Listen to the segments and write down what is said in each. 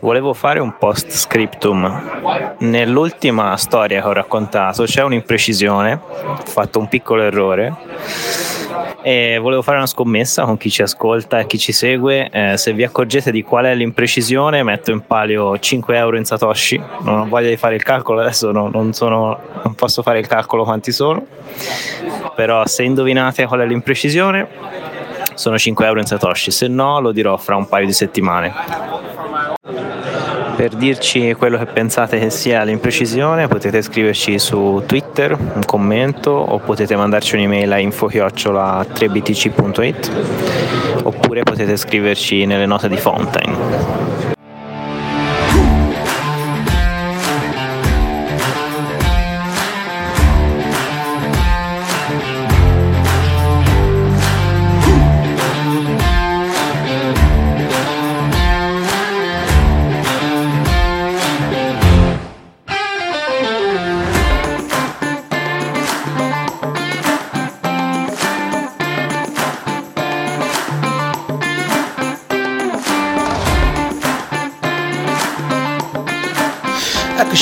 Volevo fare un post scriptum. Nell'ultima storia che ho raccontato c'è un'imprecisione, ho fatto un piccolo errore e volevo fare una scommessa con chi ci ascolta e chi ci segue. Eh, se vi accorgete di qual è l'imprecisione, metto in palio 5 euro in Satoshi. Non ho voglia di fare il calcolo adesso, no, non, sono, non posso fare il calcolo quanti sono. Però se indovinate qual è l'imprecisione, sono 5 euro in Satoshi. Se no, lo dirò fra un paio di settimane. Per dirci quello che pensate che sia l'imprecisione potete scriverci su Twitter un commento o potete mandarci un'email a info-3btc.it oppure potete scriverci nelle note di Fontaine.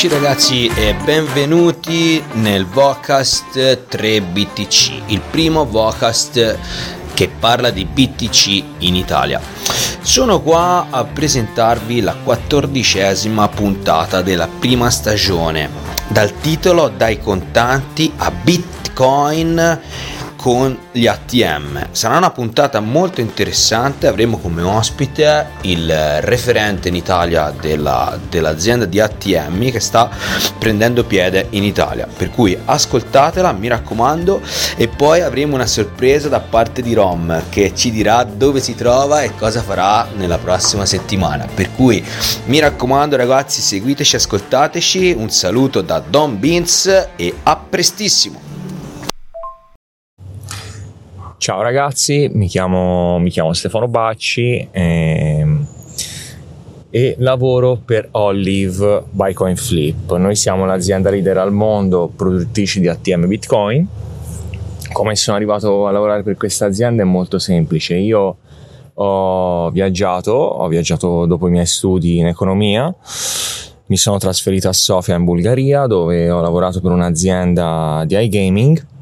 Eccoci ragazzi e benvenuti nel Vocast 3BTC, il primo Vocast che parla di BTC in Italia. Sono qua a presentarvi la quattordicesima puntata della prima stagione, dal titolo Dai contanti a Bitcoin con gli ATM. Sarà una puntata molto interessante, avremo come ospite il referente in Italia della, dell'azienda di ATM che sta prendendo piede in Italia. Per cui ascoltatela, mi raccomando, e poi avremo una sorpresa da parte di Rom che ci dirà dove si trova e cosa farà nella prossima settimana. Per cui mi raccomando ragazzi, seguiteci, ascoltateci, un saluto da Don Beans e a prestissimo! Ciao ragazzi, mi chiamo, mi chiamo Stefano Bacci e, ehm, e, lavoro per Olive by CoinFlip. Noi siamo l'azienda leader al mondo produttrici di ATM Bitcoin. Come sono arrivato a lavorare per questa azienda è molto semplice. Io ho viaggiato, ho viaggiato dopo i miei studi in economia, mi sono trasferito a Sofia in Bulgaria dove ho lavorato per un'azienda di iGaming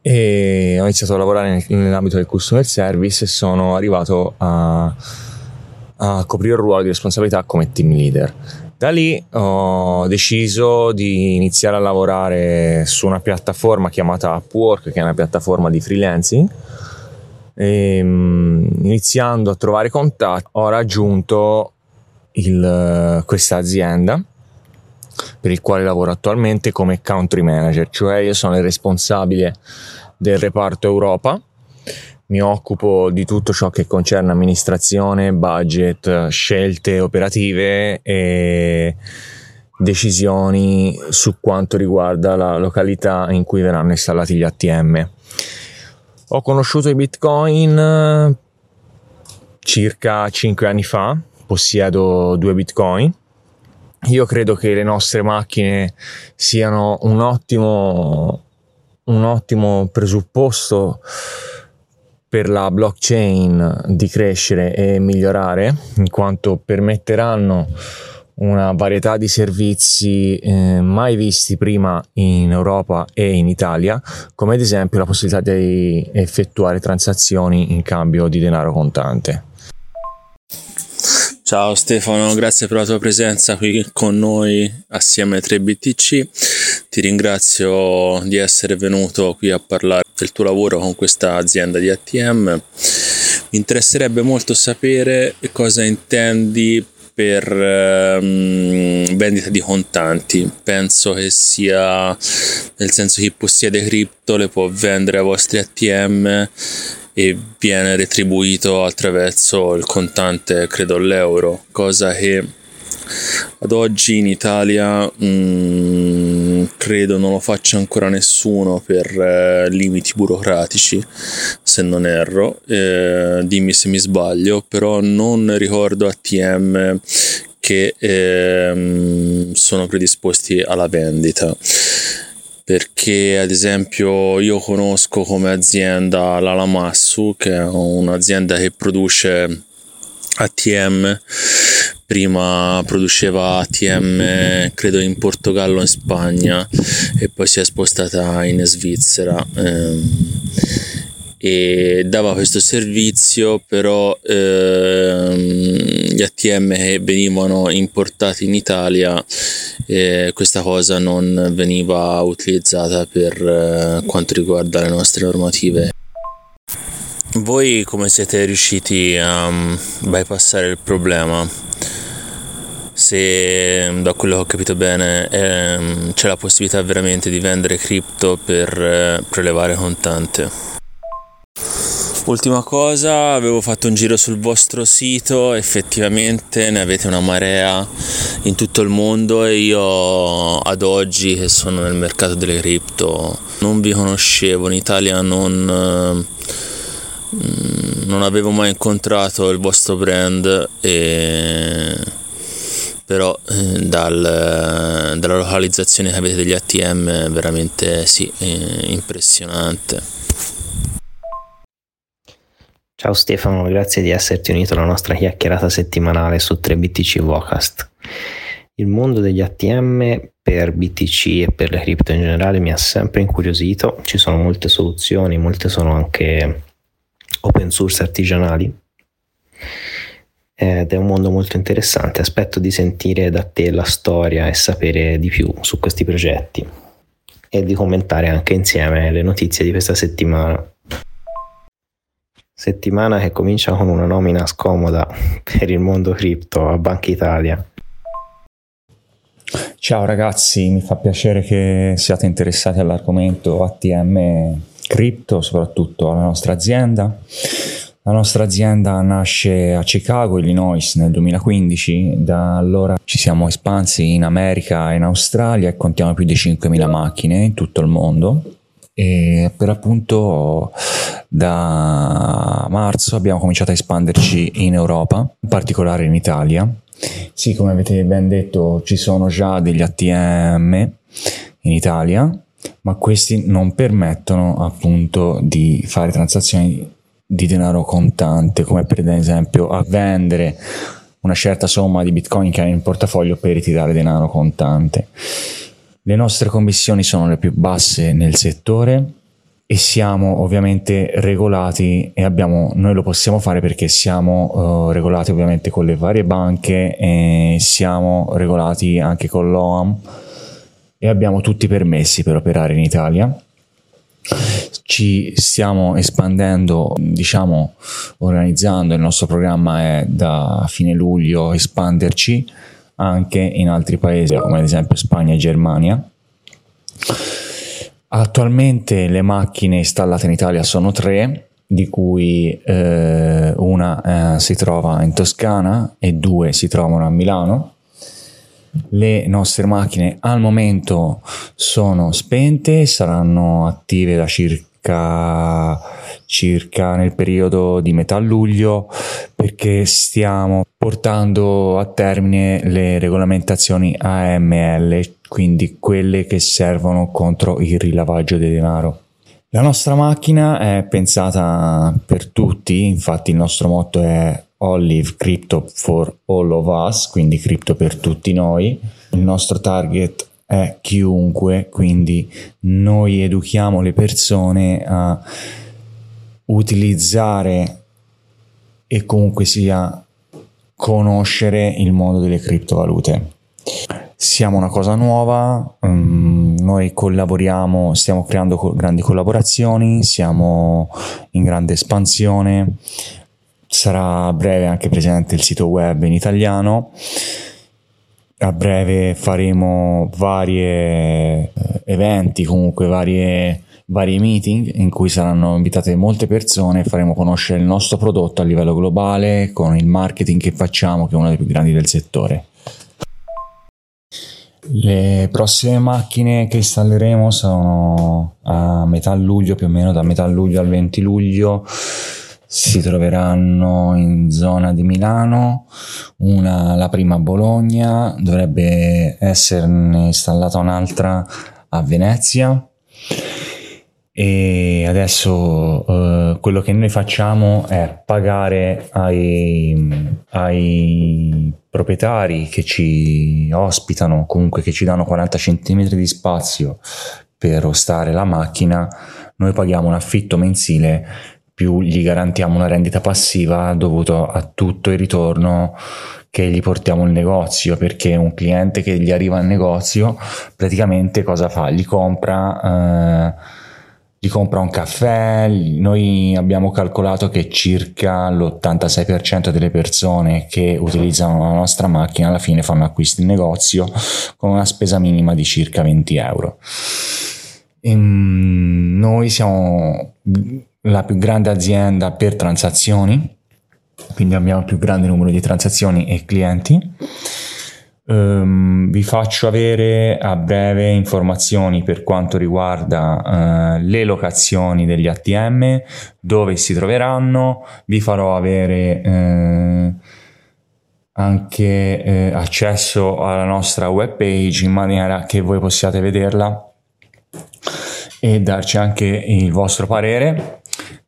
e ho iniziato a lavorare nell'ambito del customer service e sono arrivato a, a coprire il ruolo di responsabilità come team leader. Da lì ho deciso di iniziare a lavorare su una piattaforma chiamata Upwork, che è una piattaforma di freelancing. E, ehm, iniziando a trovare contatti, ho raggiunto il, questa azienda per il quale lavoro attualmente come country manager, cioè io sono il responsabile del reparto Europa. Mi occupo di tutto ciò che concerne amministrazione, budget, scelte operative e decisioni su quanto riguarda la località in cui verranno installati gli ATM. Ho conosciuto i Bitcoin circa 5 anni fa, possiedo due Bitcoin io credo che le nostre macchine siano un ottimo, un ottimo presupposto per la blockchain di crescere e migliorare, in quanto permetteranno una varietà di servizi eh, mai visti prima in Europa e in Italia, come ad esempio la possibilità di effettuare transazioni in cambio di denaro contante. Ciao Stefano, grazie per la tua presenza qui con noi assieme a 3BTC. Ti ringrazio di essere venuto qui a parlare del tuo lavoro con questa azienda di ATM. Mi interesserebbe molto sapere cosa intendi per um, vendita di contanti. Penso che sia nel senso che chi possiede cripto le può vendere ai vostri ATM e viene retribuito attraverso il contante, credo l'euro, cosa che ad oggi in Italia mh, mm, credo non lo faccia ancora nessuno per eh, limiti burocratici, se non erro, eh, dimmi se mi sbaglio, però non ricordo ATM che eh, sono predisposti alla vendita perché ad esempio io conosco come azienda l'Alamassu che è un'azienda che produce ATM prima produceva ATM credo in Portogallo in Spagna e poi si è spostata in Svizzera. Ehm, e dava questo servizio però ehm, gli ATM che venivano importati in Italia eh, questa cosa non veniva utilizzata per eh, quanto riguarda le nostre normative voi come siete riusciti a bypassare il problema? Se da quello che ho capito bene ehm, c'è la possibilità veramente di vendere cripto per eh, prelevare contante. Ultima cosa, avevo fatto un giro sul vostro sito, effettivamente ne avete una marea in tutto il mondo e io ad oggi che sono nel mercato delle cripto non vi conoscevo, in Italia non Mm, non avevo mai incontrato il vostro brand e però eh, dal, dalla localizzazione che avete degli ATM è veramente sì, impressionante. Ciao Stefano, grazie di esserti unito alla nostra chiacchierata settimanale su 3BTC Vocast. Il mondo degli ATM per BTC e per le cripto in generale mi ha sempre incuriosito, ci sono molte soluzioni, molte sono anche open source artigianali ed è un mondo molto interessante. Aspetto di sentire da te la storia e sapere di più su questi progetti e di commentare anche insieme le notizie di questa settimana. Settimana che comincia con una nomina scomoda per il mondo cripto a Banca Italia. Ciao ragazzi, mi fa piacere che siate interessati all'argomento ATM cripto, soprattutto alla nostra azienda. La nostra azienda nasce a Chicago, Illinois nel 2015, da allora ci siamo espansi in America e in Australia e contiamo più di 5.000 macchine in tutto il mondo e per appunto da marzo abbiamo cominciato a espanderci in Europa, in particolare in Italia. Sì, come avete ben detto, ci sono già degli ATM in Italia ma questi non permettono appunto di fare transazioni di denaro contante, come per esempio a vendere una certa somma di bitcoin che hai in portafoglio per ritirare denaro contante. Le nostre commissioni sono le più basse nel settore e siamo ovviamente regolati e abbiamo, noi lo possiamo fare perché siamo uh, regolati ovviamente con le varie banche e siamo regolati anche con l'OAM e abbiamo tutti i permessi per operare in Italia. Ci stiamo espandendo, diciamo, organizzando, il nostro programma è da fine luglio espanderci anche in altri paesi come ad esempio Spagna e Germania. Attualmente le macchine installate in Italia sono tre, di cui eh, una eh, si trova in Toscana e due si trovano a Milano le nostre macchine al momento sono spente, saranno attive da circa, circa nel periodo di metà luglio perché stiamo portando a termine le regolamentazioni AML, quindi quelle che servono contro il rilavaggio di denaro. La nostra macchina è pensata per tutti, infatti il nostro motto è Olive Crypto for All of Us, quindi cripto per tutti noi. Il nostro target è chiunque, quindi noi educhiamo le persone a utilizzare e comunque sia conoscere il mondo delle criptovalute. Siamo una cosa nuova, um, noi collaboriamo, stiamo creando grandi collaborazioni, siamo in grande espansione, sarà a breve anche presente il sito web in italiano. A breve faremo vari eh, eventi, comunque varie, vari meeting in cui saranno invitate molte persone e faremo conoscere il nostro prodotto a livello globale con il marketing che facciamo, che è uno dei più grandi del settore. Le prossime macchine che installeremo sono a metà luglio, più o meno da metà luglio al 20 luglio si troveranno in zona di Milano, una la prima a Bologna, dovrebbe esserne installata un'altra a Venezia. E adesso uh, quello che noi facciamo è pagare ai, ai, proprietari che ci ospitano, comunque che ci danno 40 cm di spazio per ostare la macchina, noi paghiamo un affitto mensile più gli garantiamo una rendita passiva dovuto a tutto il ritorno che gli portiamo in negozio perché un cliente che gli arriva in negozio praticamente cosa fa? Gli compra eh, gli compra un caffè, noi abbiamo calcolato che circa l'86% delle persone che utilizzano la nostra macchina alla fine fanno acquisti in negozio con una spesa minima di circa 20 euro. E ehm, noi siamo la più grande azienda per transazioni, quindi abbiamo il più grande numero di transazioni e clienti Um, vi faccio avere a breve informazioni per quanto riguarda uh, le locazioni degli ATM, dove si troveranno, vi farò avere uh, anche uh, accesso alla nostra web page in maniera che voi possiate vederla e darci anche il vostro parere.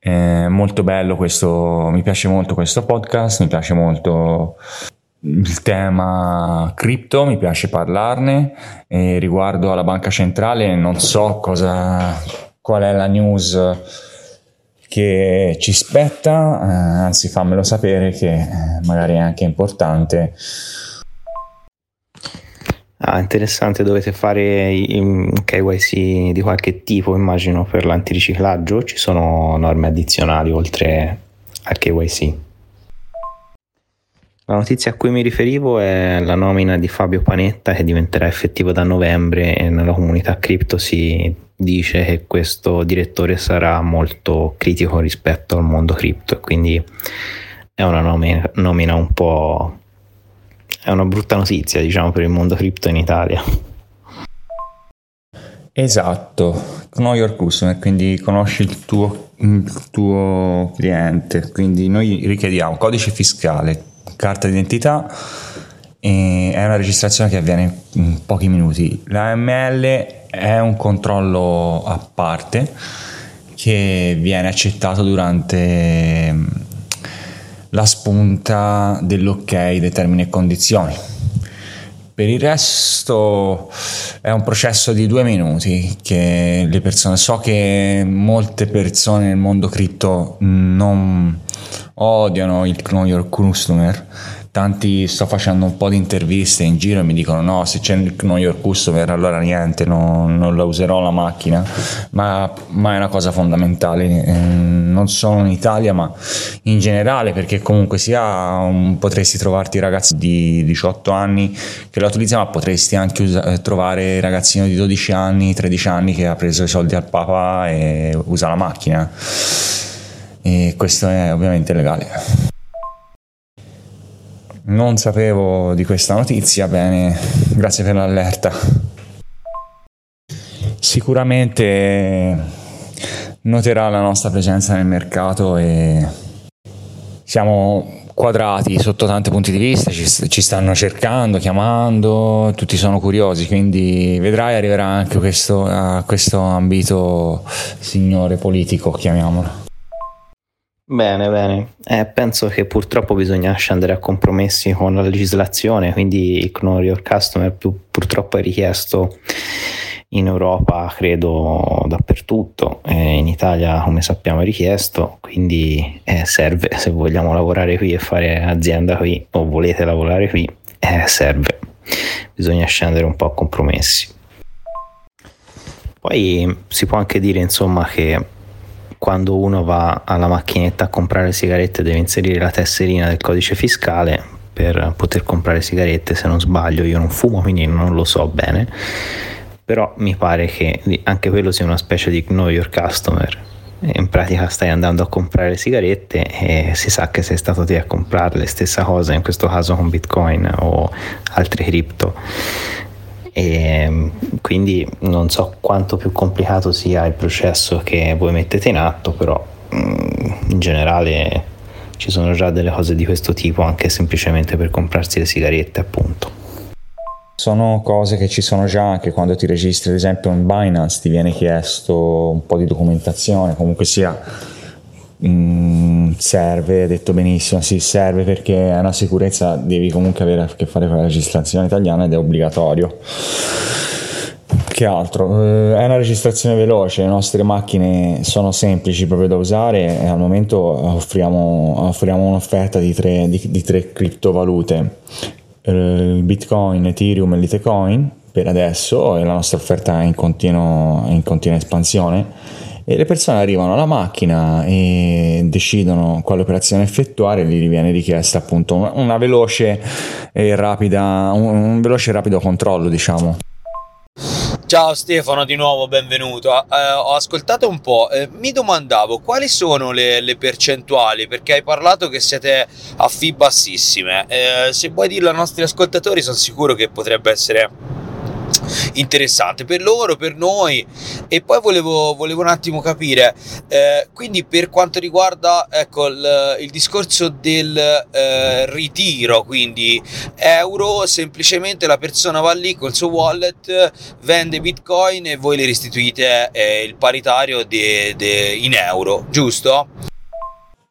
È molto bello questo, mi piace molto questo podcast, mi piace molto il tema cripto, mi piace parlarne e riguardo alla banca centrale non so cosa, qual è la news che ci spetta, eh, anzi fammelo sapere che eh, magari è anche importante. Ah, interessante, dovete fare un KYC di qualche tipo, immagino, per l'antiriciclaggio, ci sono norme addizionali oltre al KYC. La notizia a cui mi riferivo è la nomina di Fabio Panetta che diventerà effettivo da novembre e nella comunità cripto si dice che questo direttore sarà molto critico rispetto al mondo cripto e quindi è una nomina, nomina un po' è una brutta notizia diciamo per il mondo cripto in Italia. Esatto, know your customer, quindi conosci il tuo, il tuo cliente, quindi noi richiediamo codice fiscale, carta d'identità e è una registrazione che avviene in pochi minuti. L'AML è un controllo a parte che viene accettato durante la spunta dell'ok dei termini e condizioni. Per il resto è un processo di due minuti che le persone, so che molte persone nel mondo cripto non odiano il Know Your Customer. Tanti sto facendo un po' di interviste in giro e mi dicono no, se c'è il Know Your Customer allora niente, no, non la userò la macchina, ma, ma, è una cosa fondamentale, eh, non solo in Italia ma in generale perché comunque sia un, potresti trovarti ragazzi di 18 anni che la utilizzano, ma potresti anche usa, trovare ragazzino di 12 anni, 13 anni che ha preso i soldi al papà e usa la macchina. E questo è ovviamente legale. Non sapevo di questa notizia, bene, grazie per l'allerta. Sicuramente noterà la nostra presenza nel mercato e siamo quadrati sotto tanti punti di vista, ci, ci, stanno cercando, chiamando, tutti sono curiosi, quindi vedrai arriverà anche questo, a questo ambito signore politico, chiamiamolo. Bene, bene. Eh, penso che purtroppo bisogna scendere a compromessi con la legislazione, quindi il Know Your Customer purtroppo è richiesto in Europa, credo dappertutto, eh, in Italia come sappiamo è richiesto, quindi eh, serve se vogliamo lavorare qui e fare azienda qui o volete lavorare qui, eh, serve. Bisogna scendere un po' a compromessi. Poi si può anche dire insomma che quando uno va alla macchinetta a comprare sigarette deve inserire la tesserina del codice fiscale per poter comprare sigarette. Se non sbaglio io non fumo quindi non lo so bene. Però mi pare che anche quello sia una specie di know your customer. In pratica stai andando a comprare sigarette e si sa che sei stato te a comprarle stessa cosa in questo caso con bitcoin o altri cripto e ehm, quindi non so quanto più complicato sia il processo che voi mettete in atto, però mm, in generale ci sono già delle cose di questo tipo anche semplicemente per comprarsi le sigarette appunto. Sono cose che ci sono già anche quando ti registri, ad esempio in Binance ti viene chiesto un po' di documentazione, comunque sia mm, serve, detto benissimo, sì serve perché è una sicurezza, devi comunque avere a che fare con la legislazione italiana ed è obbligatorio. Che altro? Eh, è una registrazione veloce, le nostre macchine sono semplici proprio da usare e al momento offriamo, offriamo un'offerta di tre, di, di tre criptovalute eh, Bitcoin, Ethereum e Litecoin per adesso e la nostra offerta è in, continuo, in continua espansione e le persone arrivano alla macchina e decidono quale operazione effettuare gli viene richiesta appunto una, veloce e rapida un, veloce e rapido controllo diciamo Ciao Stefano, di nuovo benvenuto. Eh, ho ascoltato un po', eh, mi domandavo quali sono le, le, percentuali, perché hai parlato che siete a fee bassissime. Eh, se vuoi dirlo ai nostri ascoltatori, sono sicuro che potrebbe essere interessante per loro, per noi. E poi volevo, volevo un attimo capire, eh, quindi per quanto riguarda ecco, il, il discorso del eh, ritiro, quindi euro, semplicemente la persona va lì col suo wallet, vende bitcoin e voi le restituite eh, il paritario de, de, in euro, giusto?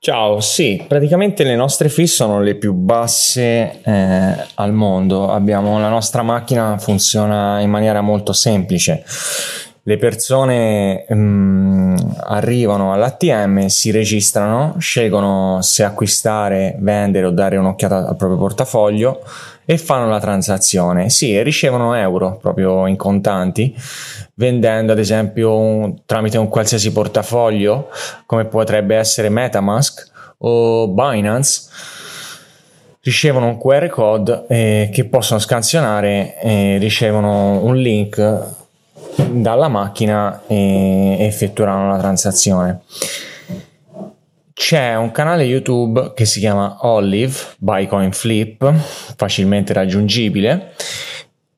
Ciao, sì, praticamente le nostre fee sono le più basse eh, al mondo. Abbiamo la nostra macchina funziona in maniera molto semplice. Le persone mm, arrivano all'ATM, si registrano, scelgono se acquistare, vendere o dare un'occhiata al proprio portafoglio e fanno la transazione. Sì, ricevono euro proprio in contanti vendendo ad esempio un, tramite un qualsiasi portafoglio come potrebbe essere Metamask o Binance ricevono un QR code eh, che possono scansionare e ricevono un link dalla macchina e effettueranno la transazione c'è un canale YouTube che si chiama Olive by CoinFlip facilmente raggiungibile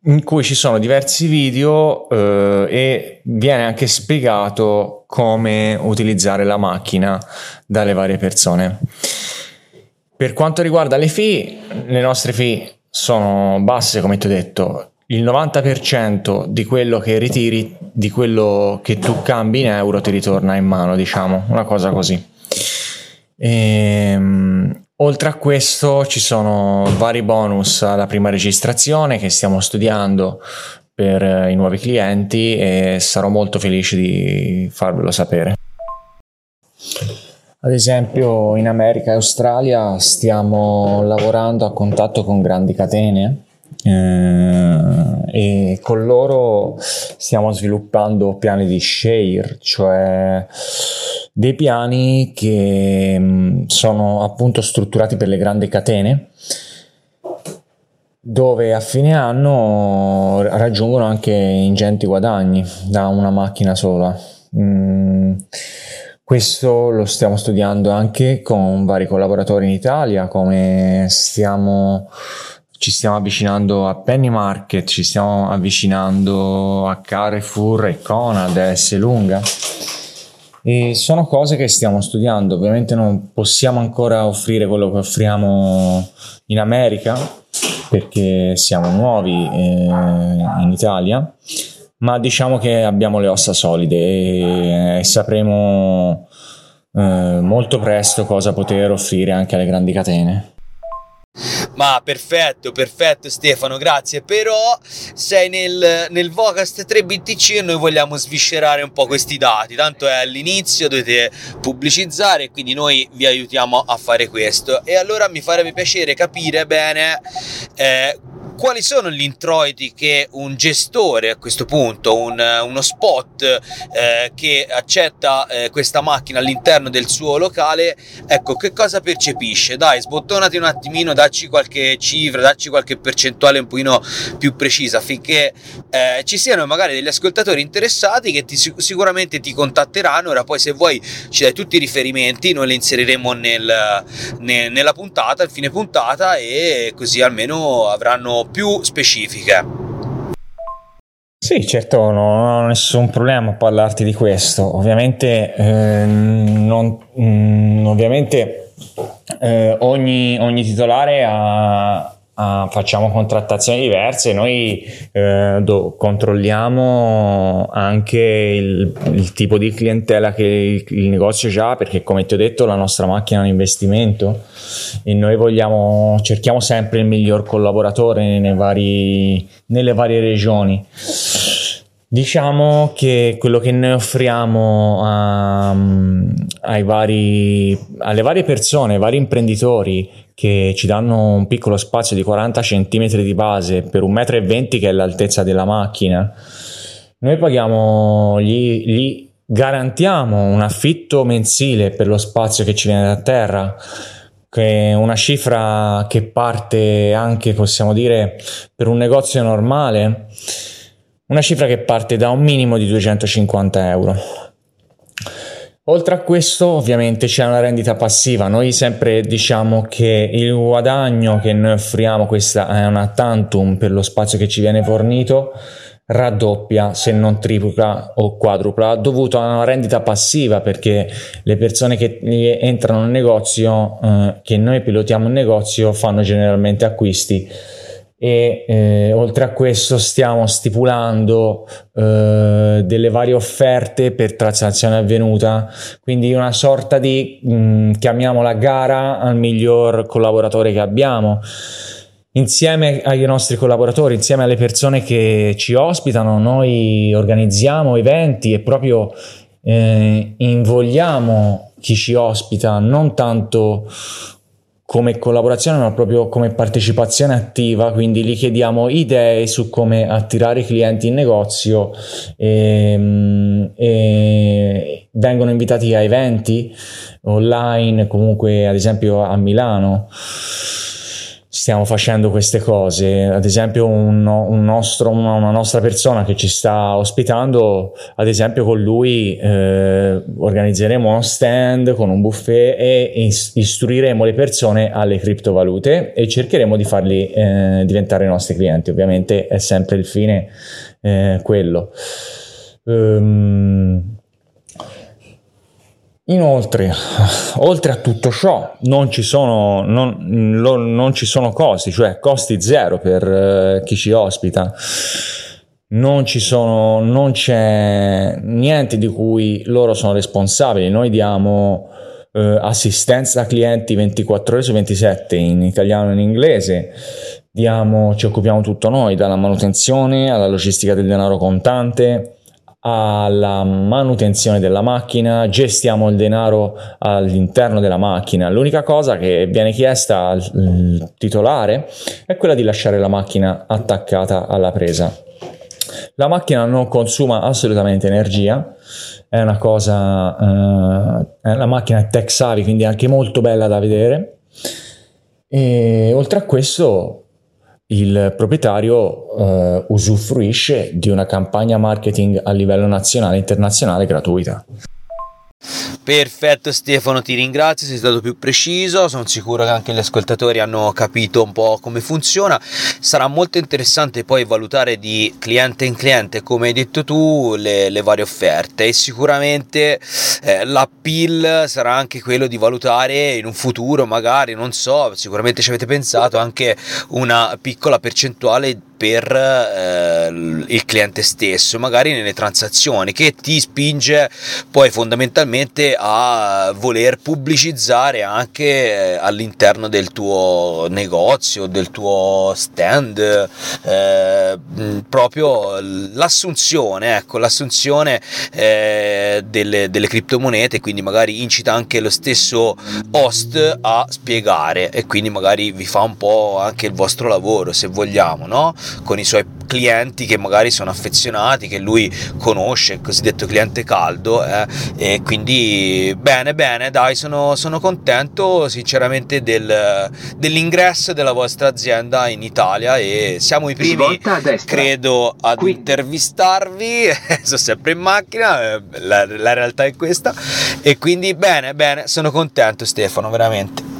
in cui ci sono diversi video eh, e viene anche spiegato come utilizzare la macchina dalle varie persone. Per quanto riguarda le fee, le nostre fee sono basse, come ti ho detto, il 90% di quello che ritiri, di quello che tu cambi in euro ti ritorna in mano, diciamo, una cosa così. Ehm, Oltre a questo ci sono vari bonus alla prima registrazione che stiamo studiando per eh, i nuovi clienti e sarò molto felice di farvelo sapere. Ad esempio in America e Australia stiamo lavorando a contatto con grandi catene eh, e con loro stiamo sviluppando piani di share, cioè dei piani che mm, sono appunto strutturati per le grandi catene dove a fine anno raggiungono anche ingenti guadagni da una macchina sola. Mm, questo lo stiamo studiando anche con vari collaboratori in Italia, come stiamo, ci stiamo avvicinando a Penny Market, ci stiamo avvicinando a Carrefour e Conad, S Lunga e sono cose che stiamo studiando, ovviamente non possiamo ancora offrire quello che offriamo in America perché siamo nuovi eh, in Italia, ma diciamo che abbiamo le ossa solide e, e sapremo eh, molto presto cosa poter offrire anche alle grandi catene. Ma perfetto, perfetto Stefano, grazie. Però sei nel, nel Vocast 3 BTC e noi vogliamo sviscerare un po' questi dati. Tanto è all'inizio, dovete pubblicizzare, quindi noi vi aiutiamo a fare questo. E allora mi farebbe piacere capire bene eh, quali sono gli introiti che un gestore a questo punto, un, uno spot eh, che accetta eh, questa macchina all'interno del suo locale, ecco che cosa percepisce? Dai, sbottonati un attimino, dacci qualche cifra, dacci qualche percentuale un pochino più precisa affinché eh, ci siano magari degli ascoltatori interessati che ti, sicuramente ti contatteranno. Ora poi se vuoi ci dai tutti i riferimenti, noi li inseriremo nel, nel, nella puntata, il fine puntata e così almeno avranno più specifiche. Sì, certo, non ho nessun problema a parlarti di questo. Ovviamente, eh, non, mm, ovviamente eh, ogni, ogni, titolare ha, uh, facciamo contrattazioni diverse, noi eh, do, controlliamo anche il, il, tipo di clientela che il, il negozio ha perché come ti ho detto la nostra macchina è un investimento e noi vogliamo, cerchiamo sempre il miglior collaboratore vari, nelle varie regioni. Diciamo che quello che noi offriamo a, ai vari, alle varie persone, ai vari imprenditori che ci danno un piccolo spazio di 40 cm di base per 1,20 m che è l'altezza della macchina, noi paghiamo, gli, gli garantiamo un affitto mensile per lo spazio che ci viene da terra che è una cifra che parte anche, possiamo dire, per un negozio normale una cifra che parte da un minimo di 250 euro. Oltre a questo, ovviamente c'è una rendita passiva. Noi sempre diciamo che il guadagno che noi offriamo, questa è una tantum per lo spazio che ci viene fornito, raddoppia se non tripla o quadrupla dovuto a una rendita passiva perché le persone che entrano nel negozio eh, che noi pilotiamo in negozio fanno generalmente acquisti e eh, oltre a questo stiamo stipulando eh, delle varie offerte per transazione avvenuta. Quindi una sorta di mh, mm, chiamiamola gara al miglior collaboratore che abbiamo. Insieme ai nostri collaboratori insieme alle persone che ci ospitano noi organizziamo eventi e proprio eh, invogliamo chi ci ospita non tanto come collaborazione ma proprio come partecipazione attiva, quindi gli chiediamo idee su come attirare i clienti in negozio e, ehm, e vengono invitati a eventi online, comunque ad esempio a Milano stiamo facendo queste cose. Ad esempio, un, un nostro, una, una, nostra persona che ci sta ospitando, ad esempio, con lui eh, organizzeremo uno stand con un buffet e istruiremo le persone alle criptovalute e cercheremo di farli eh, diventare i nostri clienti. Ovviamente è sempre il fine eh, quello. Um, Inoltre, oltre a tutto ciò, non ci sono, non, non ci sono costi, cioè costi zero per eh, chi ci ospita. Non, ci sono, non c'è niente di cui loro sono responsabili. Noi diamo eh, assistenza clienti 24 ore su 27 in italiano e in inglese. Diamo, ci occupiamo tutto noi, dalla manutenzione alla logistica del denaro contante alla manutenzione della macchina, gestiamo il denaro all'interno della macchina. L'unica cosa che viene chiesta al titolare è quella di lasciare la macchina attaccata alla presa. La macchina non consuma assolutamente energia, è una cosa, eh, è una macchina tech savvy, quindi anche molto bella da vedere. E oltre a questo il proprietario eh, usufruisce di una campagna marketing a livello nazionale e internazionale gratuita. Perfetto Stefano, ti ringrazio, sei stato più preciso, sono sicuro che anche gli ascoltatori hanno capito un po' come funziona. Sarà molto interessante poi valutare di cliente in cliente, come hai detto tu, le, le varie offerte e sicuramente eh, l'appeal sarà anche quello di valutare in un futuro, magari, non so, sicuramente ci avete pensato, anche una piccola percentuale per eh, il cliente stesso, magari nelle transazioni, che ti spinge poi fondamentalmente a voler pubblicizzare anche eh, all'interno del tuo negozio, del tuo stand, eh, proprio l'assunzione, ecco, l'assunzione eh, delle, delle criptomonete, quindi magari incita anche lo stesso host a spiegare e quindi magari vi fa un po' anche il vostro lavoro se vogliamo, no? con i suoi clienti che magari sono affezionati, che lui conosce, il cosiddetto cliente caldo. Eh, e quindi bene, bene, dai, sono, sono contento sinceramente del, dell'ingresso della vostra azienda in Italia e siamo i primi, credo, ad Qui. intervistarvi. sono sempre in macchina, eh, la, la realtà è questa. E quindi bene, bene, sono contento Stefano, veramente.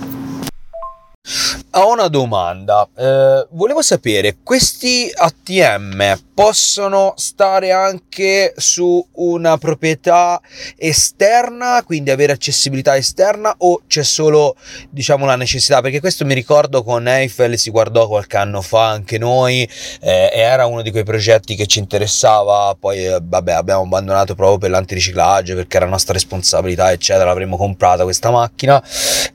Ho una domanda. Eh, volevo sapere, questi ATM possono stare anche su una proprietà esterna, quindi avere accessibilità esterna o c'è solo, diciamo, la necessità? Perché questo mi ricordo con Eiffel si guardò qualche anno fa anche noi, eh, era uno di quei progetti che ci interessava, poi eh, vabbè, abbiamo abbandonato proprio per l'antiriciclaggio perché era nostra responsabilità, eccetera, l'avremmo comprata questa macchina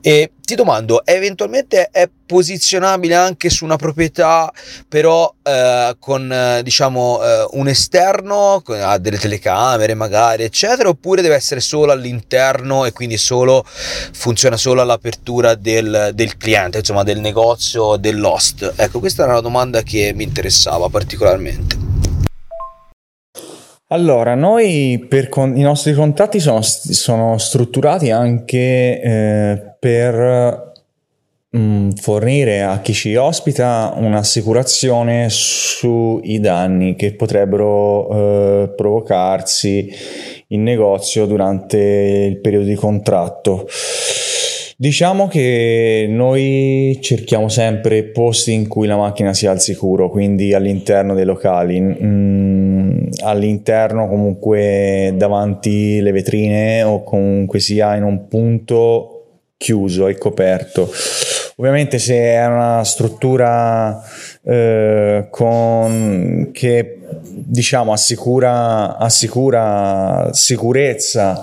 e ti domando, eventualmente è posizionabile anche su una proprietà, però eh, con eh, diciamo eh, un esterno, ha delle telecamere magari, eccetera, oppure deve essere solo all'interno e quindi solo funziona solo all'apertura del, del cliente, insomma, del negozio, dell'host? Ecco, questa era una domanda che mi interessava particolarmente. Allora, noi per con- i nostri contratti sono, sono strutturati anche eh, per fornire a chi ci ospita un'assicurazione sui danni che potrebbero eh, provocarsi in negozio durante il periodo di contratto. Diciamo che noi cerchiamo sempre posti in cui la macchina sia al sicuro, quindi all'interno dei locali, mm, all'interno comunque davanti le vetrine o comunque sia in un punto chiuso e coperto. Ovviamente se è una struttura eh, con, che diciamo assicura, assicura sicurezza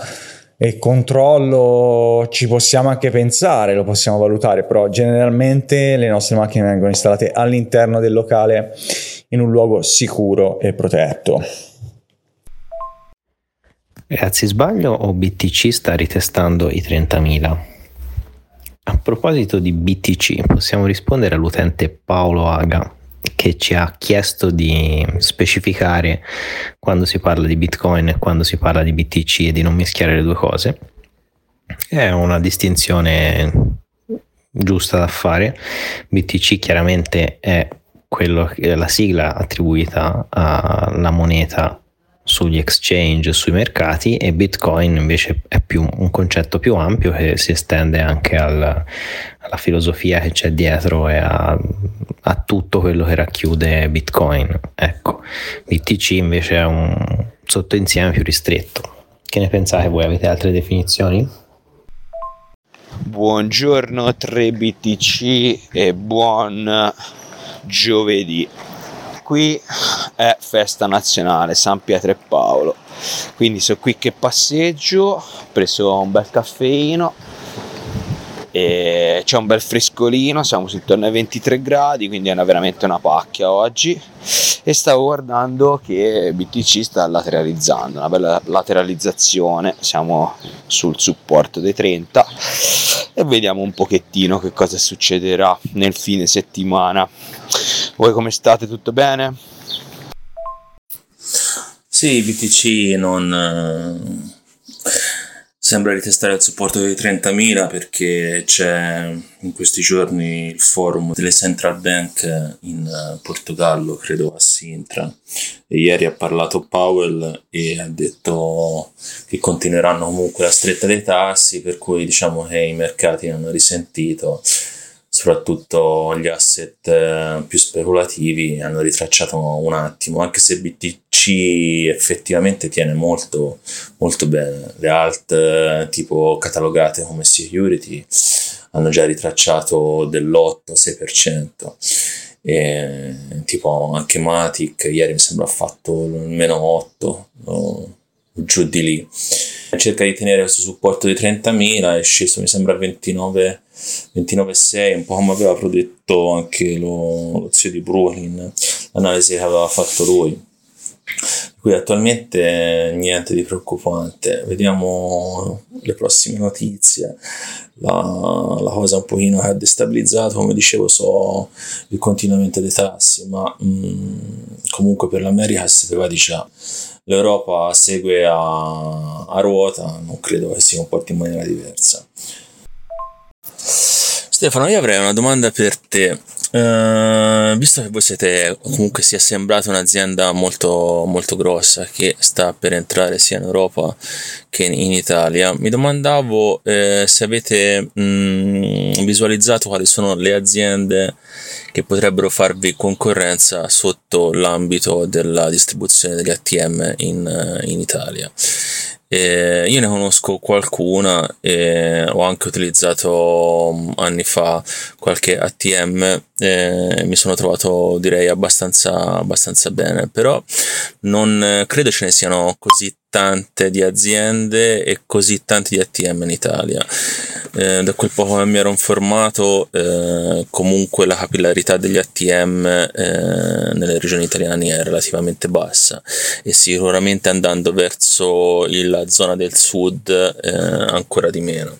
e controllo ci possiamo anche pensare, lo possiamo valutare, però generalmente le nostre macchine vengono installate all'interno del locale in un luogo sicuro e protetto. Ragazzi, sbaglio o BTC sta ritestando i 30.000? A proposito di BTC, possiamo rispondere all'utente Paolo Aga che ci ha chiesto di specificare quando si parla di Bitcoin e quando si parla di BTC e di non mischiare le due cose. È una distinzione giusta da fare. BTC chiaramente è quello, la sigla attribuita alla moneta sugli exchange, sui mercati e Bitcoin invece è più un concetto più ampio che si estende anche al, alla filosofia che c'è dietro e a, a, tutto quello che racchiude Bitcoin. Ecco, BTC invece è un sottoinsieme più ristretto. Che ne pensate voi? Avete altre definizioni? Buongiorno 3BTC e buon giovedì qui è festa nazionale San Pietro e Paolo quindi sono qui che passeggio ho preso un bel caffeino e c'è un bel frescolino siamo intorno ai 23 gradi quindi è una, veramente una pacchia oggi e stavo guardando che BTC sta lateralizzando una bella lateralizzazione siamo sul supporto dei 30 e vediamo un pochettino che cosa succederà nel fine settimana voi come state? Tutto bene? Sì, BTC non eh, sembra ritestare il supporto dei 30.000 perché c'è in questi giorni il forum delle central bank in Portogallo, credo a Sintra. E ieri ha parlato Powell e ha detto che continueranno comunque la stretta dei tassi, per cui diciamo che i mercati hanno risentito soprattutto gli asset eh, più speculativi hanno ritracciato un attimo, anche se BTC effettivamente tiene molto, molto bene. Le alt eh, tipo catalogate come security hanno già ritracciato dell'8-6%. E, tipo anche Matic ieri mi sembra ha fatto meno 8 o giù di lì cerca di tenere questo supporto di 30.000 è sceso mi sembra a 29 29,6, un po' come aveva predetto anche lo, lo zio di Brooklyn, l'analisi che aveva fatto lui. Qui attualmente niente di preoccupante, vediamo le prossime notizie. La, la cosa un pochino che ha destabilizzato, come dicevo, so il continuamento dei tassi, ma mh, mm, comunque per l'America si sapeva di già. L'Europa segue a, a ruota, non credo che si comporti in maniera diversa. Stefano, io avrei una domanda per te. Uh, visto che voi siete comunque si è sembrata un'azienda molto, molto grossa che sta per entrare sia in Europa che in Italia, mi domandavo eh, se avete mh, mm, visualizzato quali sono le aziende che potrebbero farvi concorrenza sotto l'ambito della distribuzione degli ATM in, in Italia. Eh, io ne conosco qualcuna e ho anche utilizzato mm, anni fa qualche ATM e mi sono trovato direi abbastanza, abbastanza bene, però non credo ce ne siano così tante di aziende e così tanti di ATM in Italia. Eh, da quel poco che mi ero informato, eh, comunque la capillarità degli ATM eh, nelle regioni italiane è relativamente bassa e sicuramente andando verso la zona del sud eh, ancora di meno.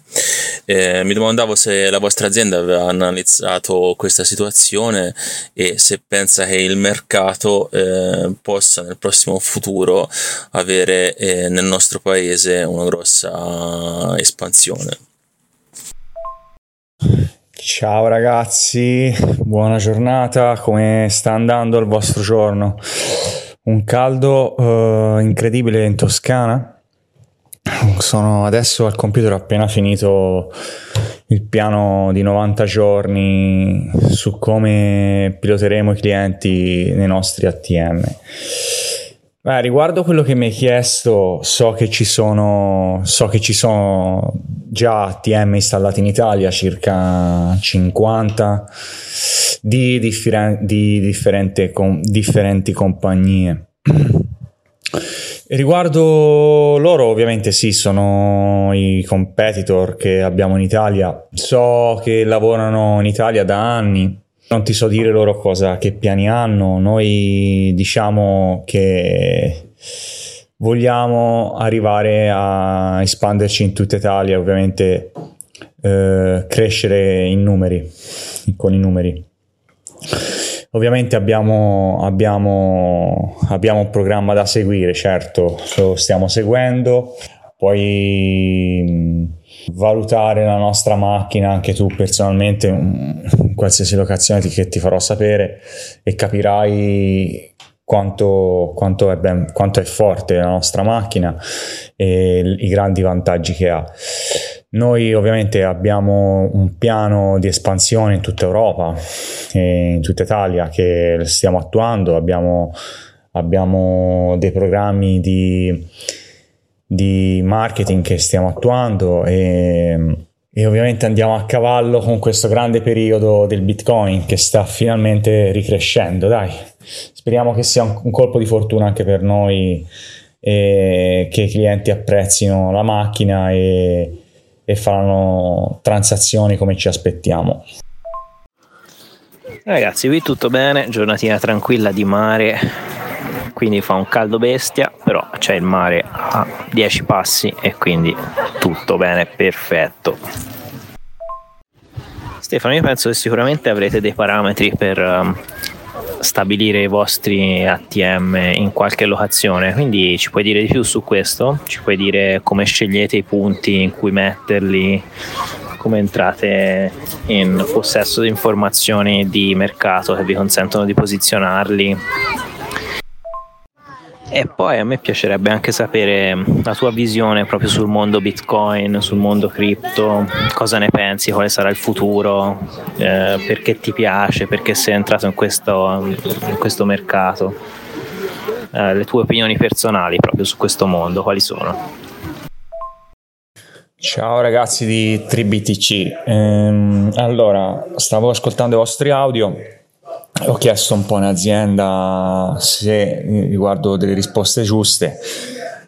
Eh, mi domandavo se la vostra azienda aveva analizzato questa situazione e se pensa che il mercato eh, possa nel prossimo futuro avere eh, nel nostro paese una grossa espansione. Ciao ragazzi, buona giornata, come sta andando il vostro giorno? Un caldo uh, incredibile in Toscana. Sono adesso al computer, ho appena finito il piano di 90 giorni su come piloteremo i clienti nei nostri ATM. Beh, riguardo quello che mi hai chiesto, so che ci sono, so che ci sono già ATM installati in Italia, circa 50 di, differen- di com- differenti compagnie. Riguardo loro, ovviamente sì, sono i competitor che abbiamo in Italia. So che lavorano in Italia da anni, non ti so dire loro cosa, che piani hanno. Noi diciamo che vogliamo arrivare a espanderci in tutta Italia, ovviamente eh, crescere in numeri, con i numeri. Ovviamente abbiamo, abbiamo, abbiamo un programma da seguire, certo, lo stiamo seguendo, poi valutare la nostra macchina anche tu personalmente in qualsiasi locazione che ti farò sapere e capirai quanto, quanto, è ben, quanto è forte la nostra macchina e i grandi vantaggi che ha. Noi ovviamente abbiamo un piano di espansione in tutta Europa e in tutta Italia che stiamo attuando, abbiamo, abbiamo dei programmi di di marketing che stiamo attuando e, e, ovviamente andiamo a cavallo con questo grande periodo del Bitcoin che sta finalmente ricrescendo. Dai, speriamo che sia un, un colpo di fortuna anche per noi e che i clienti apprezzino la macchina e, e faranno transazioni come ci aspettiamo. Ragazzi, qui tutto bene, giornatina tranquilla di mare, quindi fa un caldo bestia, però c'è il mare a 10 passi e quindi tutto bene, perfetto. Stefano, io penso che sicuramente avrete dei parametri per um, stabilire i vostri ATM in qualche locazione, quindi ci puoi dire di più su questo? Ci puoi dire come scegliete i punti in cui metterli? Come entrate in possesso di informazioni di mercato che vi consentono di posizionarli e poi a me piacerebbe anche sapere la tua visione proprio sul mondo Bitcoin, sul mondo cripto, cosa ne pensi, quale sarà il futuro, eh, perché ti piace, perché sei entrato in questo, in questo mercato, eh, le tue opinioni personali proprio su questo mondo, quali sono? Ciao ragazzi di 3BTC, ehm, allora stavo ascoltando i vostri audio ho chiesto un po' in azienda se riguardo delle risposte giuste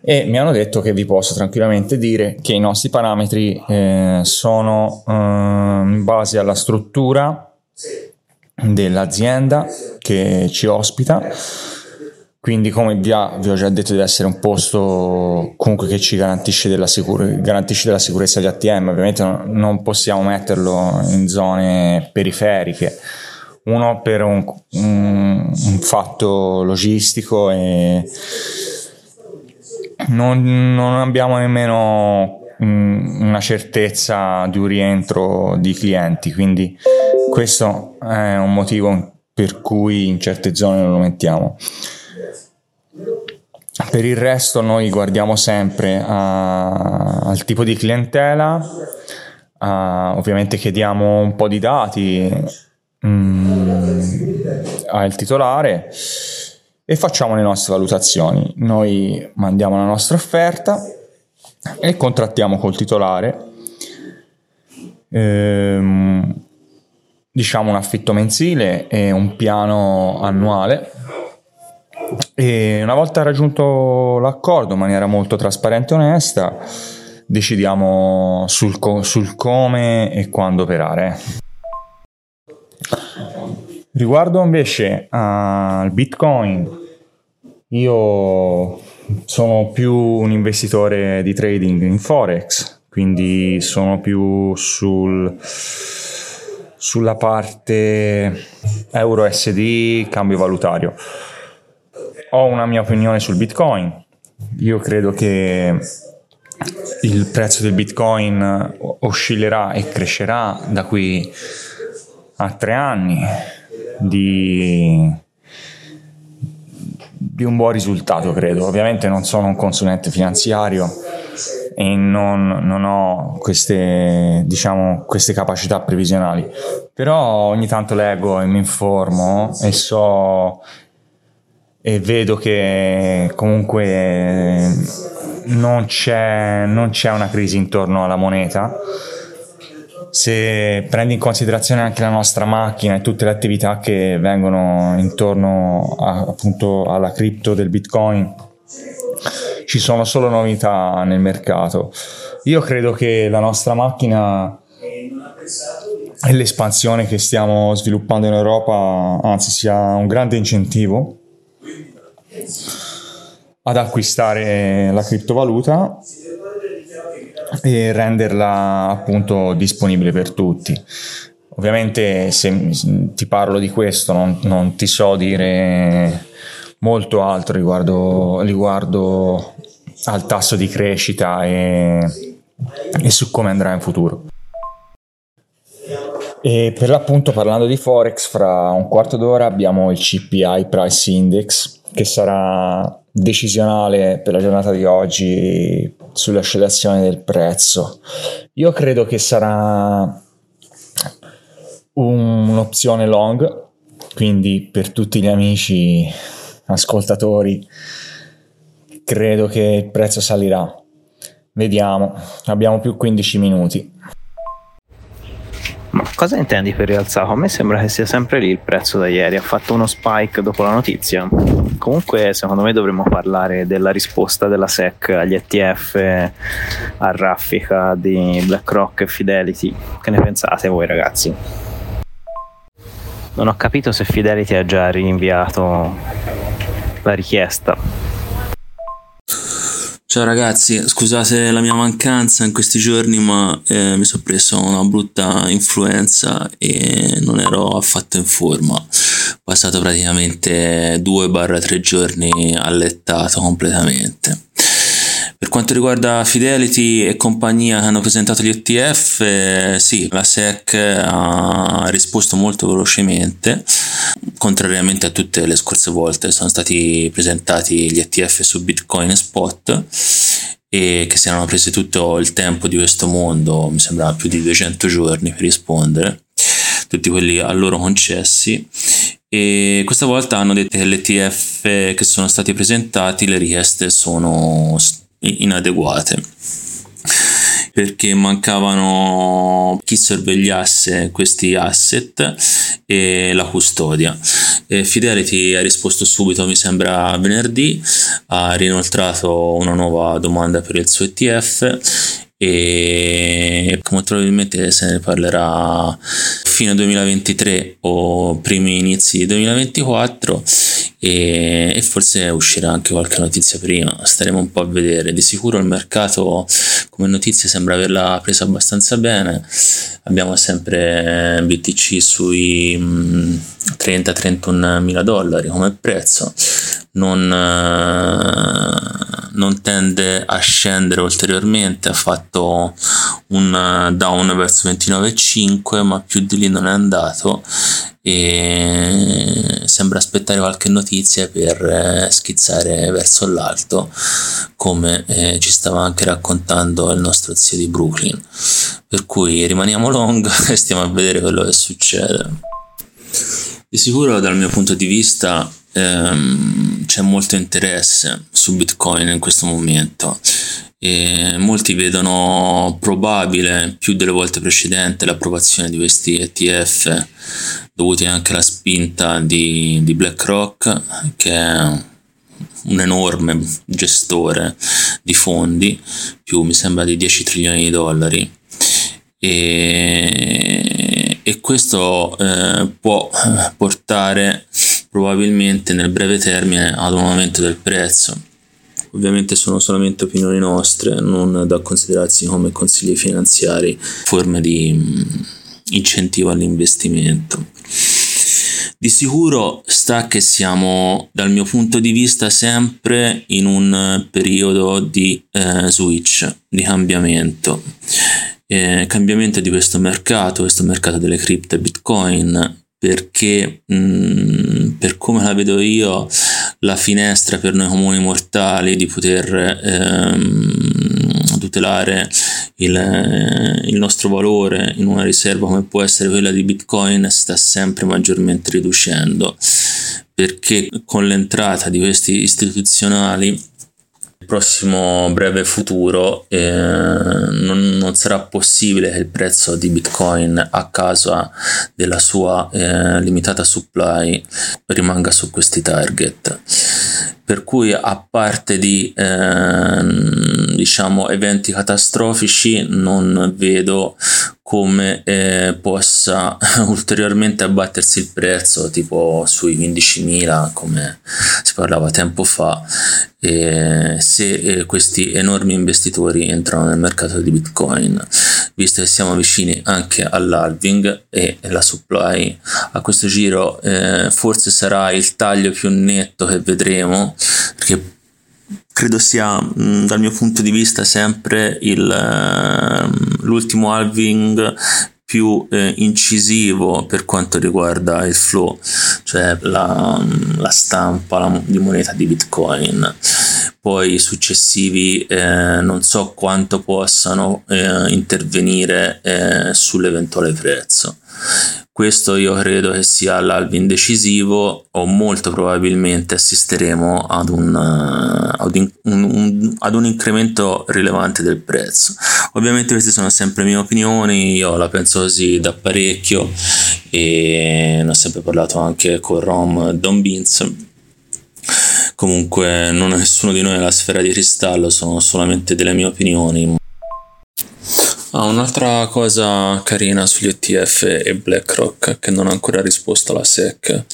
e mi hanno detto che vi posso tranquillamente dire che i nostri parametri eh, sono eh, in base alla struttura dell'azienda che ci ospita. Quindi come vi, ha, vi, ho già detto di essere un posto comunque che ci garantisce della, sicur- garantisce della sicurezza di ATM ovviamente non possiamo metterlo in zone periferiche uno per un, un, un fatto logistico e non, non, abbiamo nemmeno mh, una certezza di un rientro di clienti, quindi questo è un motivo per cui in certe zone non lo mettiamo. Per il resto noi guardiamo sempre a, al tipo di clientela, a, ovviamente chiediamo un po' di dati mm, al titolare e facciamo le nostre valutazioni. Noi mandiamo la nostra offerta e contrattiamo col titolare. Ehm, diciamo un affitto mensile e un piano annuale e una volta raggiunto l'accordo in maniera molto trasparente e onesta, decidiamo sul, co- sul come e quando operare. Riguardo invece al Bitcoin, io sono più un investitore di trading in Forex, quindi sono più sul, sulla parte euro SD, cambio valutario ho una mia opinione sul Bitcoin. Io credo che il prezzo del Bitcoin oscillerà e crescerà da qui a tre anni di, di un buon risultato, credo. Ovviamente non sono un consulente finanziario e non, non ho queste, diciamo, queste capacità previsionali, però ogni tanto leggo e mi informo e so e vedo che comunque non c'è, non c'è una crisi intorno alla moneta. Se prendi in considerazione anche la nostra macchina e tutte le attività che vengono intorno a, appunto alla cripto del Bitcoin, ci sono solo novità nel mercato. Io credo che la nostra macchina e l'espansione che stiamo sviluppando in Europa, anzi, sia un grande incentivo ad acquistare la criptovaluta e renderla appunto disponibile per tutti. Ovviamente se ti parlo di questo non, non ti so dire molto altro riguardo, riguardo al tasso di crescita e, e su come andrà in futuro. E per l'appunto parlando di Forex, fra un quarto d'ora abbiamo il CPI Price Index che sarà decisionale per la giornata di oggi sull'oscillazione del prezzo. Io credo che sarà un'opzione long, quindi per tutti gli amici ascoltatori credo che il prezzo salirà. Vediamo, abbiamo più 15 minuti. Ma cosa intendi per rialzato? A me sembra che sia sempre lì il prezzo da ieri. Ha fatto uno spike dopo la notizia. Comunque, secondo me dovremmo parlare della risposta della SEC agli ETF a raffica di BlackRock e Fidelity. Che ne pensate voi, ragazzi? Non ho capito se Fidelity ha già rinviato la richiesta Ciao ragazzi, scusate la mia mancanza in questi giorni, ma eh, mi sono preso una brutta influenza e non ero affatto in forma. Passato praticamente 2-3 giorni allettato completamente. Per quanto riguarda Fidelity e compagnia che hanno presentato gli ETF, eh, sì, la SEC ha risposto molto velocemente, contrariamente a tutte le scorse volte sono stati presentati gli ETF su Bitcoin e Spot e che si erano presi tutto il tempo di questo mondo, mi sembra più di 200 giorni per rispondere, tutti quelli a loro concessi e questa volta hanno detto che l'ETF che sono stati presentati le richieste sono inadeguate perché mancavano chi sorvegliasse questi asset e la custodia. E Fidelity ha risposto subito, mi sembra venerdì, ha rinoltrato una nuova domanda per il suo ETF e molto probabilmente se ne parlerà fine 2023 o primi inizi 2024 e, e, forse uscirà anche qualche notizia prima staremo un po' a vedere. Di sicuro il mercato come notizia sembra averla presa abbastanza bene. Abbiamo sempre BTC sui 30-31 mm, mila dollari come prezzo. Non, eh, non tende a scendere ulteriormente, ha fatto un down verso 29,5 ma più di lì non è andato e sembra aspettare qualche notizia per eh, schizzare verso l'alto come eh, ci stava anche raccontando il nostro zio di Brooklyn. Per cui rimaniamo long e stiamo a vedere quello che succede. Di sicuro dal mio punto di vista ehm, c'è molto interesse su Bitcoin in questo momento e molti vedono probabile più delle volte precedenti l'approvazione di questi ETF dovuti anche alla spinta di, di BlackRock che è un enorme gestore di fondi più mi sembra di 10 trilioni di dollari. E, e questo eh, può portare probabilmente nel breve termine ad un aumento del prezzo Ovviamente sono solamente opinioni nostre, non da considerarsi come consigli finanziari, forme di mm, incentivo all'investimento. Di sicuro sta che siamo, dal mio punto di vista, sempre in un periodo di eh, switch, di cambiamento. Eh, cambiamento di questo mercato, questo mercato delle cripto e bitcoin, perché mh, mm, per come la vedo io la finestra per noi comuni mortali di poter ehm, tutelare il, il, nostro valore in una riserva come può essere quella di Bitcoin si sta sempre maggiormente riducendo. Perché con l'entrata di questi istituzionali prossimo breve futuro eh, non, non, sarà possibile che il prezzo di bitcoin a causa della sua eh, limitata supply rimanga su questi target. Per cui a parte di eh, diciamo eventi catastrofici non vedo come eh, possa ulteriormente abbattersi il prezzo tipo sui 15.000 come si parlava tempo fa eh, se eh, questi enormi investitori entrano nel mercato di bitcoin. Visto che siamo vicini anche all'halving e la supply a questo giro eh, forse sarà il taglio più netto che vedremo perché credo sia mm, dal mio punto di vista sempre il, ehm, l'ultimo halving più eh, incisivo per quanto riguarda il flow, cioè la, la stampa la, di moneta di Bitcoin. Poi i successivi eh, non so quanto possano eh, intervenire eh, sull'eventuale prezzo. Questo io credo che sia l'alvin decisivo o molto probabilmente assisteremo ad un, uh, ad, un, un, ad un, incremento rilevante del prezzo. Ovviamente queste sono sempre mie opinioni, io la penso così da parecchio e ne ho sempre parlato anche con Rom Don Beans. Comunque non è nessuno di noi è la sfera di cristallo, sono solamente delle mie opinioni. Ah, un'altra cosa carina sugli ETF è BlackRock che non ha ancora risposto alla SEC.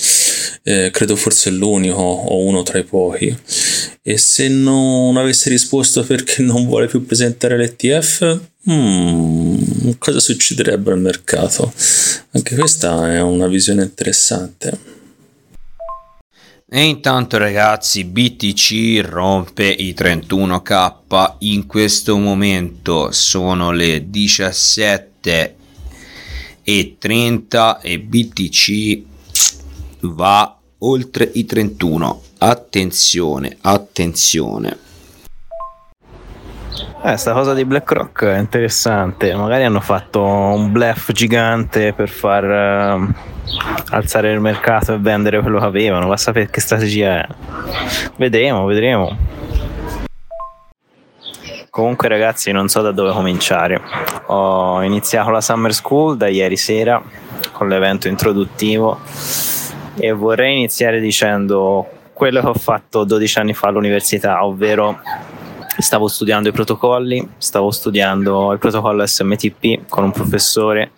Eh, credo forse l'unico o uno tra i pochi. E se non avesse risposto perché non vuole più presentare l'ETF, hmm, cosa succederebbe al mercato? Anche questa è una visione interessante. E intanto ragazzi BTC rompe i 31k in questo momento. Sono le 17 e 30 e BTC va oltre i 31 attenzione attenzione eh, sta cosa di BlackRock è interessante. Magari hanno fatto un bluff gigante per far uh, alzare il mercato e vendere quello che avevano. Va a sapere che strategia è. Vedremo, vedremo. Comunque, ragazzi, non so da dove cominciare. Ho iniziato la Summer School da ieri sera con l'evento introduttivo e vorrei iniziare dicendo quello che ho fatto 12 anni fa all'università, ovvero stavo studiando i protocolli, stavo studiando il protocollo SMTP con un professore.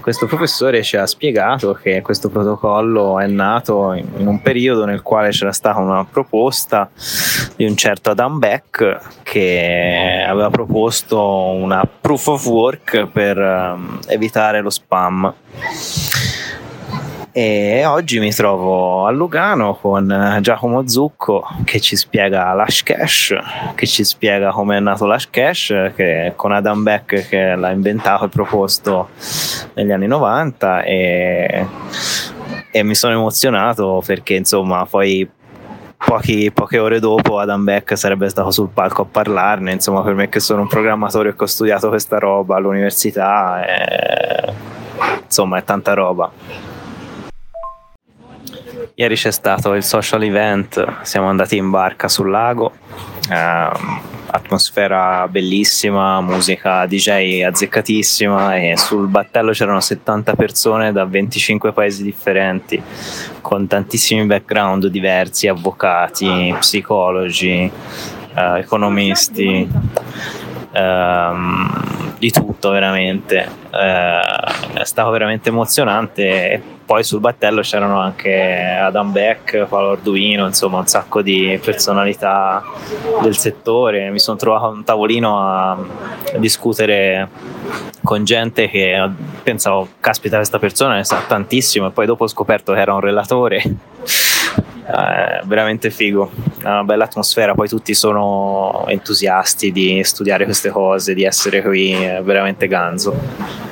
Questo professore ci ha spiegato che questo protocollo è nato in un periodo nel quale c'era stata una proposta di un certo Adam Beck che aveva proposto una proof of work per um, evitare lo spam E oggi mi trovo a Lugano con Giacomo Zucco che ci spiega l'Hashcash, che ci spiega come è nato l'Hashcash, che con Adam Beck che l'ha inventato e proposto negli anni 90 e, e mi sono emozionato perché insomma poi Pochi, poche ore dopo Adam Beck sarebbe stato sul palco a parlarne, insomma per me che sono un programmatore che ho studiato questa roba all'università, e, insomma è tanta roba. Ieri c'è stato il social event, siamo andati in barca sul lago, eh, atmosfera bellissima, musica DJ azzeccatissima e sul battello c'erano 70 persone da 25 paesi differenti, con tantissimi background diversi, avvocati, psicologi, eh, economisti. Ehm, di tutto veramente eh, è stato veramente emozionante e poi sul battello c'erano anche Adam Beck, Paolo Arduino, insomma un sacco di personalità del settore. Mi sono trovato a un tavolino a discutere con gente che pensavo, caspita, questa persona ne sa tantissimo, e poi dopo ho scoperto che era un relatore. Eh, veramente figo, una bella atmosfera, poi tutti sono entusiasti di studiare queste cose, di essere qui, è veramente ganzo.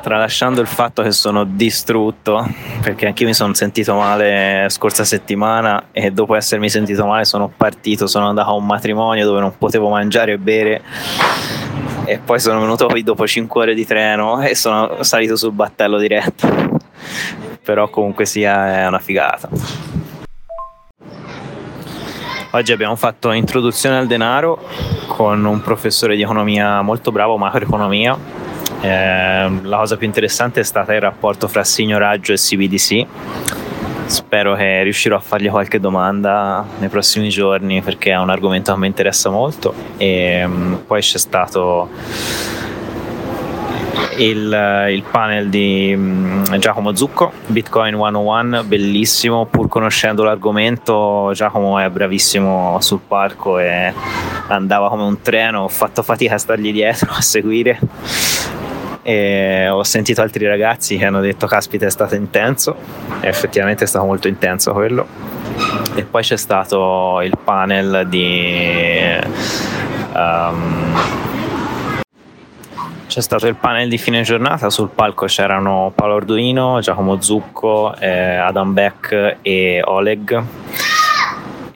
Tralasciando il fatto che sono distrutto perché anch'io mi sono sentito male scorsa settimana e dopo essermi sentito male sono partito, sono andato a un matrimonio dove non potevo mangiare e bere. E poi sono venuto qui dopo 5 ore di treno e sono salito sul battello diretto però comunque sia è una figata Oggi abbiamo fatto introduzione al denaro con un professore di economia molto bravo, macroeconomia, eh, la cosa più interessante è stata il rapporto fra signoraggio e CBDC. Spero che riuscirò a fargli qualche domanda nei prossimi giorni perché è un argomento che mi interessa molto. E um, poi c'è stato il, il, panel di um, Giacomo Zucco, Bitcoin 101, bellissimo, pur conoscendo l'argomento Giacomo è bravissimo sul palco e andava come un treno, ho fatto fatica a stargli dietro, a seguire. E ho sentito altri ragazzi che hanno detto caspita è stato intenso. E effettivamente è stato molto intenso quello. E poi c'è stato il panel di um, c'è stato il panel di fine giornata sul palco c'erano Paolo Arduino, Giacomo Zucco, eh, Adam Beck e Oleg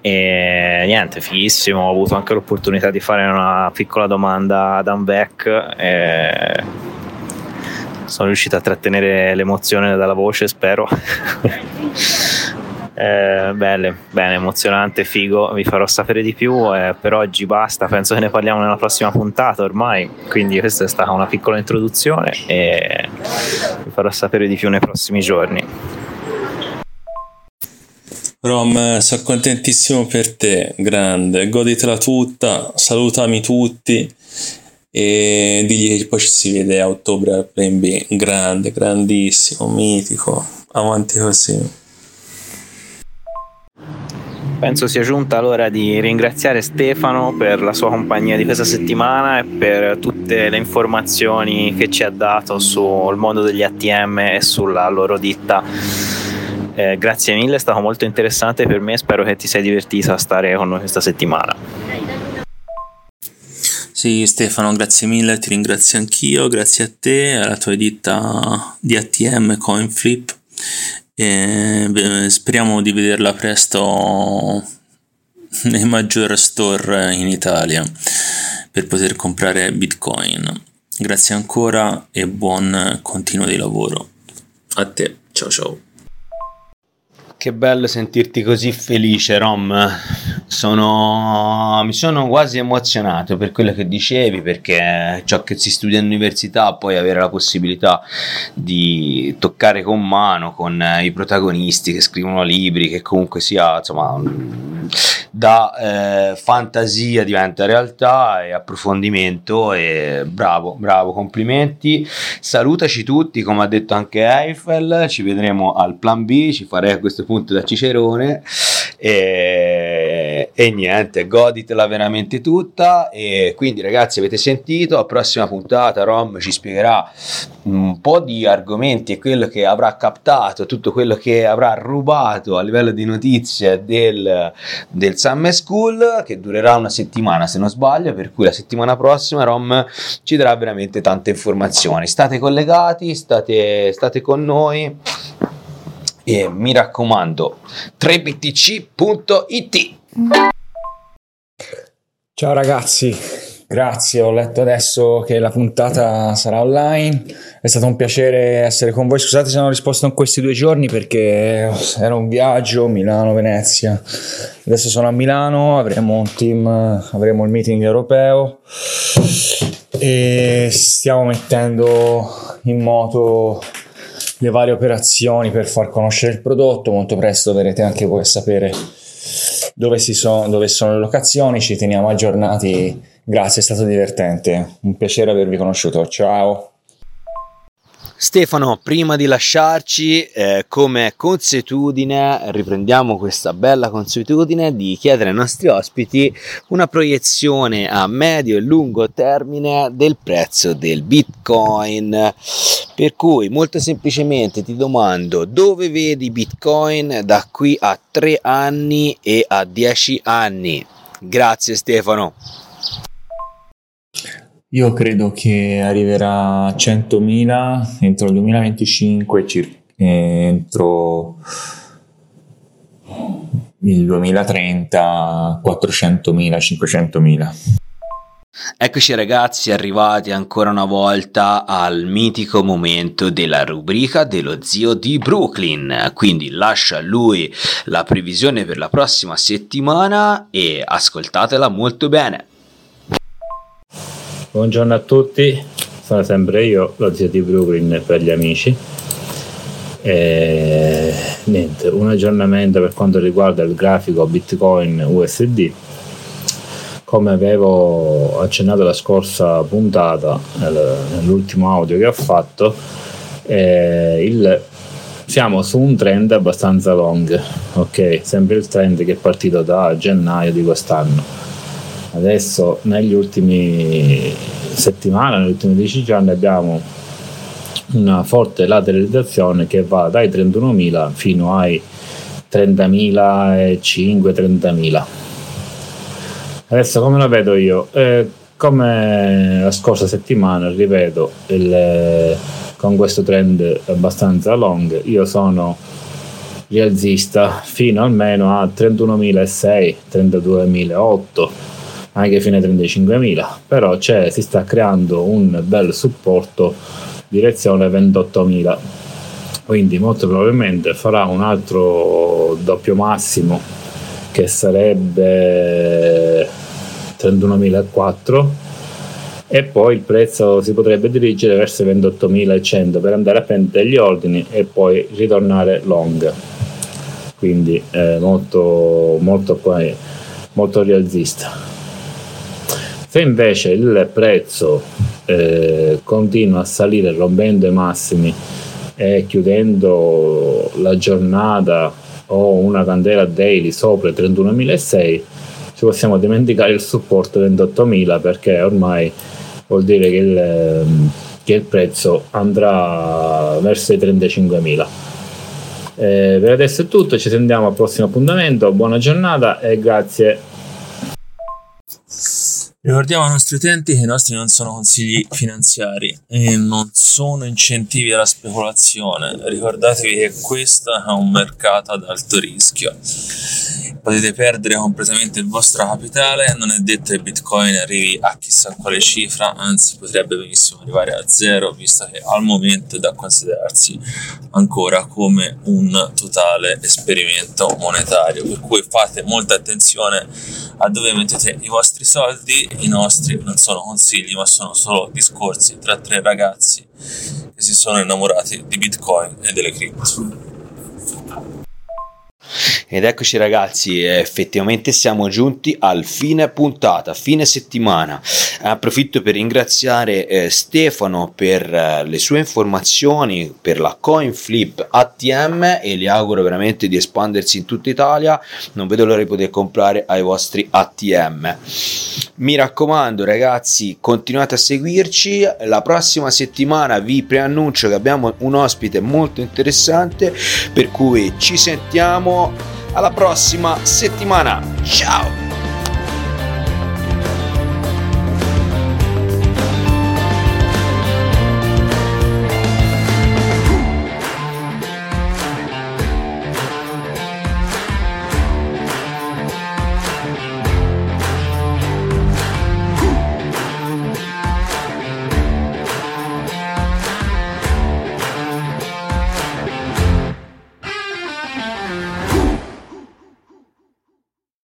e niente, fighissimo. Ho avuto anche l'opportunità di fare una piccola domanda ad Adam Beck. E sono riuscito a trattenere l'emozione dalla voce, spero. eh, belle, bene, emozionante, figo. Vi farò sapere di più. Eh, per oggi basta. Penso che ne parliamo nella prossima puntata ormai. Quindi, questa è stata una piccola introduzione e vi farò sapere di più nei prossimi giorni. Rom, sono contentissimo per te, grande, goditela tutta, salutami tutti e digli che poi ci si vede a ottobre al Plan B grande, grandissimo, mitico avanti così penso sia giunta l'ora di ringraziare Stefano per la sua compagnia di questa settimana e per tutte le informazioni che ci ha dato sul mondo degli ATM e sulla loro ditta. Eh, grazie mille, è stato molto interessante per me spero che ti sei divertito a stare con noi questa settimana. Sì, Stefano, grazie mille, ti ringrazio anch'io, grazie a te, alla tua ditta di ATM CoinFlip. E speriamo di vederla presto nei maggior store in Italia per poter comprare Bitcoin. Grazie ancora e buon continuo di lavoro. A te, ciao ciao. Che bello sentirti così felice, Rom. Sono, mi sono quasi emozionato per quello che dicevi, perché ciò che si studia all'università, poi avere la possibilità di toccare con mano con i protagonisti che scrivono libri, che comunque sia, insomma, da eh, fantasia diventa realtà e approfondimento. E bravo, bravo, complimenti. Salutaci tutti, come ha detto anche Eiffel. Ci vedremo al plan B. Ci farei a questo punto da Cicerone. E e, e, niente, goditela veramente tutta e quindi ragazzi avete sentito, la prossima puntata Rom ci spiegherà un po' di argomenti e quello che avrà captato, tutto quello che avrà rubato a livello di notizie del, del Summer School che durerà una settimana se non sbaglio, per cui la settimana prossima Rom ci darà veramente tante informazioni. State collegati, state, state con noi e mi raccomando 3btc.it Ciao ragazzi, grazie, ho letto adesso che la puntata sarà online, è stato un piacere essere con voi, scusate se non ho risposto in questi due giorni perché era un viaggio Milano-Venezia, adesso sono a Milano, avremo un team, avremo il meeting europeo e stiamo mettendo in moto le varie operazioni per far conoscere il prodotto. Molto presto dovrete anche voi sapere dove, sono, dove sono le locazioni. Ci teniamo aggiornati. Grazie, è stato divertente. Un piacere avervi conosciuto. Ciao. Stefano, prima di lasciarci, eh, come consuetudine, riprendiamo questa bella consuetudine di chiedere ai nostri ospiti una proiezione a medio e lungo termine del prezzo del Bitcoin. Per cui, molto semplicemente ti domando dove vedi Bitcoin da qui a 3 anni e a 10 anni. Grazie Stefano. Io credo che arriverà a 100.000 entro il 2025, circa, entro il 2030 400.000, 500.000. Eccoci ragazzi, arrivati ancora una volta al mitico momento della rubrica dello zio di Brooklyn. Quindi lascia a lui la previsione per la prossima settimana e ascoltatela molto bene. Buongiorno a tutti, sono sempre io, lo zio di Brooklyn per gli amici. E, niente, un aggiornamento per quanto riguarda il grafico Bitcoin USD. Come avevo accennato la scorsa puntata, nell'ultimo audio che ho fatto, eh, il, siamo su un trend abbastanza long, ok? Sempre il trend che è partito da gennaio di quest'anno Adesso negli ultimi settimane, negli ultimi 10 giorni abbiamo una forte lateralizzazione che va dai 31.000 fino ai 30.000 e 5 30.000 adesso come la vedo io? Eh, come la scorsa settimana rivedo il, con questo trend abbastanza long io sono rialzista fino almeno a 31.600 32.008 anche fino ai 35.000 però si sta creando un bel supporto direzione 28.000 quindi molto probabilmente farà un altro doppio massimo che sarebbe 31.004 e poi il prezzo si potrebbe dirigere verso i 28.100 per andare a prendere gli ordini e poi ritornare long. Quindi eh, molto molto molto rialzista se invece il prezzo eh, continua a salire rompendo i massimi e chiudendo la giornata o una candela daily sopra i 31.600 ci possiamo dimenticare il supporto 28.000 perché ormai vuol dire che il, ehm, che il prezzo andrà verso i 35.000 eh, per adesso è tutto ci sentiamo al prossimo appuntamento buona giornata e grazie Ricordiamo ai nostri utenti che i nostri non sono consigli finanziari e non sono incentivi alla speculazione. Ricordatevi che questo è un mercato ad alto rischio. Potete perdere completamente il vostro capitale, non è detto che Bitcoin arrivi a chissà quale cifra, anzi potrebbe benissimo arrivare a zero, visto che al momento è da considerarsi ancora come un totale esperimento monetario. Per cui fate molta attenzione a dove mettete i vostri soldi i nostri non sono consigli, ma sono solo discorsi tra tre ragazzi che si sono innamorati di Bitcoin e delle cripto. Ed eccoci ragazzi, effettivamente siamo giunti al fine puntata, fine settimana. Approfitto per ringraziare eh, Stefano per eh, le sue informazioni, per la coin flip ATM e gli auguro veramente di espandersi in tutta Italia. Non vedo l'ora di poter comprare ai vostri ATM. Mi raccomando ragazzi, continuate a seguirci. La prossima settimana vi preannuncio che abbiamo un ospite molto interessante, per cui ci sentiamo alla prossima settimana. Ciao!